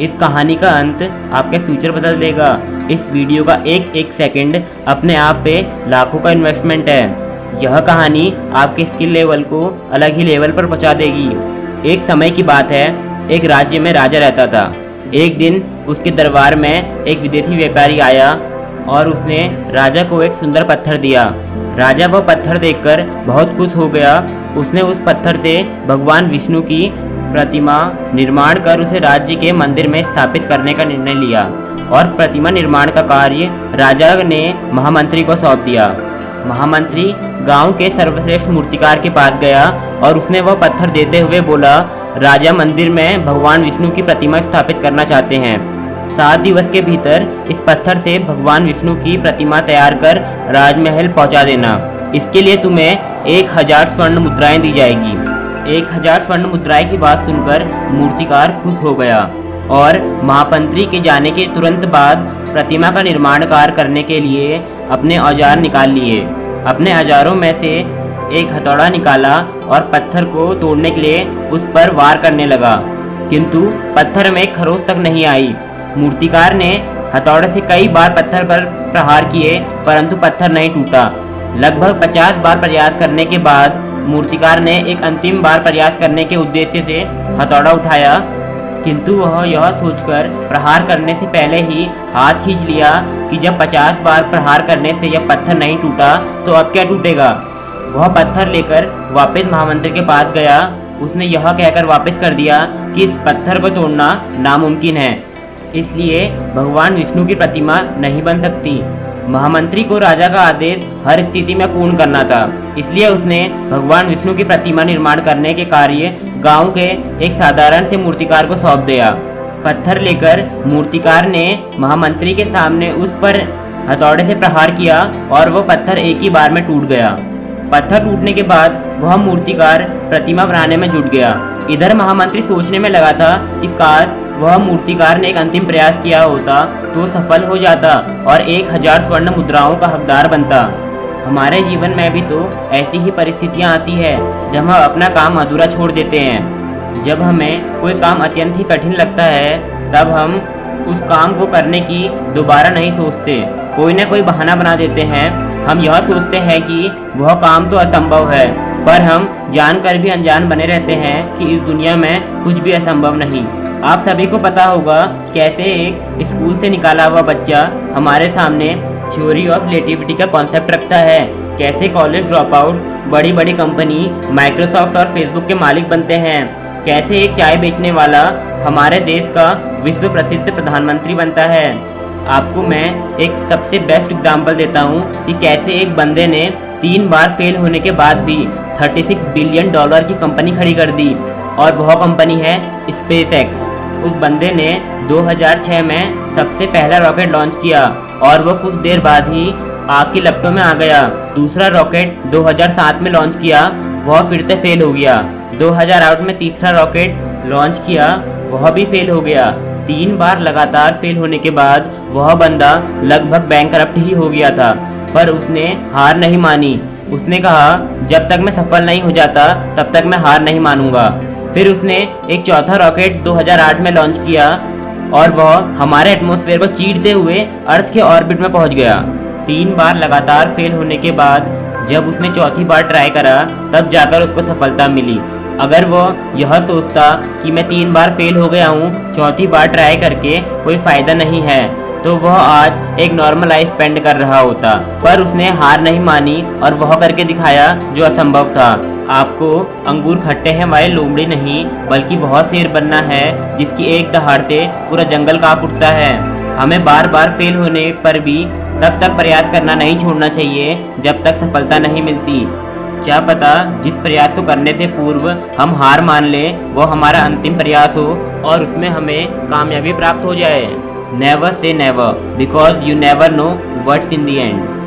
इस कहानी का अंत आपके फ्यूचर बदल देगा। इस वीडियो का एक एक सेकंड अपने आप पे लाखों का इन्वेस्टमेंट है। यह कहानी आपके स्किल लेवल को अलग ही लेवल पर पहुँचा देगी। एक समय की बात है, एक राज्य में राजा रहता था। एक दिन उसके दरबार में एक विदेशी व्यापारी आया और उसने राजा को एक सुंदर पत्थर दिया। राजा वह पत्थर देखकर बहुत खुश हो गया। उसने उस पत्थर से भगवान विष्णु की प्रतिमा निर्माण कर उसे राज्य के मंदिर में स्थापित करने का निर्णय लिया और प्रतिमा निर्माण का कार्य राजा ने महामंत्री को सौंप दिया। महामंत्री गाँव के सर्वश्रेष्ठ मूर्तिकार के पास गया और उसने वह पत्थर देते हुए बोला, राजा मंदिर में भगवान विष्णु की प्रतिमा स्थापित करना चाहते हैं। सात दिवस के भीतर इस पत्थर से भगवान विष्णु की प्रतिमा तैयार कर राजमहल पहुँचा देना। इसके लिए तुम्हें एक हज़ार स्वर्ण मुद्राएँ दी जाएगी। एक हज़ार स्वर्ण मुद्राएँ की बात सुनकर मूर्तिकार खुश हो गया और महापंत्री के जाने के तुरंत बाद प्रतिमा का निर्माण कार्य करने के लिए अपने औज़ार निकाल लिए। अपने औजारों में से एक हथौड़ा निकाला और पत्थर को तोड़ने के लिए उस पर वार करने लगा। किंतु पत्थर में खरोच तक नहीं आई। मूर्तिकार ने हथौड़े से कई बार पत्थर पर प्रहार किए, परंतु पत्थर नहीं टूटा। लगभग 50 बार प्रयास करने के बाद मूर्तिकार ने एक अंतिम बार प्रयास करने के उद्देश्य से हथौड़ा उठाया, किंतु वह यह सोचकर प्रहार करने से पहले ही हाथ खींच लिया कि जब 50 बार प्रहार करने से यह पत्थर नहीं टूटा तो अब क्या टूटेगा। वह पत्थर लेकर वापस महामंत्री के पास गया। उसने यह कहकर वापस कर दिया कि इस पत्थर को तोड़ना नामुमकिन है, इसलिए भगवान विष्णु की प्रतिमा नहीं बन सकती। महामंत्री को राजा का आदेश हर स्थिति में पूर्ण करना था। इसलिए उसने भगवान विष्णु की प्रतिमा निर्माण करने के कार्य गाँव के एक साधारण से मूर्तिकार को सौंप दिया। पत्थर लेकर मूर्तिकार ने महामंत्री के सामने उस पर हथौड़े से प्रहार किया और वो पत्थर एक ही बार में टूट गया। पत्थर टूटने के बाद वह मूर्तिकार प्रतिमा बनाने में जुट गया। इधर महामंत्री सोचने में लगा था कि काश वह मूर्तिकार ने एक अंतिम प्रयास किया होता तो सफल हो जाता और एक हज़ार स्वर्ण मुद्राओं का हकदार बनता। हमारे जीवन में भी तो ऐसी ही परिस्थितियाँ आती है, जब हम अपना काम अधूरा छोड़ देते हैं। जब हमें कोई काम अत्यंत ही कठिन लगता है, तब हम उस काम को करने की दोबारा नहीं सोचते। कोई ना कोई बहाना बना देते हैं। हम यह सोचते हैं कि वह काम तो असंभव है, पर हम जानकर भी अनजान बने रहते हैं कि इस दुनिया में कुछ भी असंभव नहीं। आप सभी को पता होगा कैसे एक स्कूल से निकाला हुआ बच्चा हमारे सामने थ्योरी ऑफ़ रिलेटिविटी का कॉन्सेप्ट रखता है। कैसे कॉलेज ड्रॉप आउट बड़ी बड़ी कंपनी माइक्रोसॉफ्ट और फेसबुक के मालिक बनते हैं। कैसे एक चाय बेचने वाला हमारे देश का विश्व प्रसिद्ध प्रधानमंत्री बनता है। आपको मैं एक सबसे बेस्ट एग्ज़ाम्पल देता हूँ कि कैसे एक बंदे ने तीन बार फेल होने के बाद भी 36 बिलियन डॉलर की कंपनी खड़ी कर दी। और वह कंपनी है स्पेस एक्स उस बंदे ने 2006 में सबसे पहला रॉकेट लॉन्च किया और वो कुछ देर बाद ही आग की लपटों में आ गया। दूसरा रॉकेट 2007 में लॉन्च किया, वह फिर से फेल हो गया। 2008 में तीसरा रॉकेट लॉन्च किया, वह भी फेल हो गया। तीन बार लगातार फेल होने के बाद वह बंदा लगभग बैंक ही हो गया था, पर उसने हार नहीं मानी। उसने कहा, जब तक मैं सफल नहीं हो जाता, तब तक मैं हार नहीं मानूँगा। फिर उसने एक चौथा रॉकेट 2008 में लॉन्च किया और वह हमारे एटमॉस्फेयर को चीरते हुए अर्थ के ऑर्बिट में पहुँच गया। तीन बार लगातार फेल होने के बाद जब उसने चौथी बार ट्राई करा, तब जाकर उसको सफलता मिली। अगर वो यह सोचता कि मैं तीन बार फेल हो गया हूँ, चौथी बार ट्राई करके कोई फ़ायदा नहीं है तो वह आज एक नॉर्मल लाइफ स्पेंड कर रहा होता। पर उसने हार नहीं मानी और वह करके दिखाया जो असंभव था। आपको अंगूर खट्टे हैं, वाले लोमड़ी नहीं, बल्कि वह शेर बनना है, जिसकी एक दहाड़ से पूरा जंगल काँप उठता है। हमें बार बार फेल होने पर भी तब तक प्रयास करना नहीं छोड़ना चाहिए, जब तक सफलता नहीं मिलती। क्या पता जिस प्रयास को करने से पूर्व हम हार मान लें वो हमारा अंतिम प्रयास हो और उसमें हमें कामयाबी प्राप्त हो जाए। Never से never, because you never know what's in the end.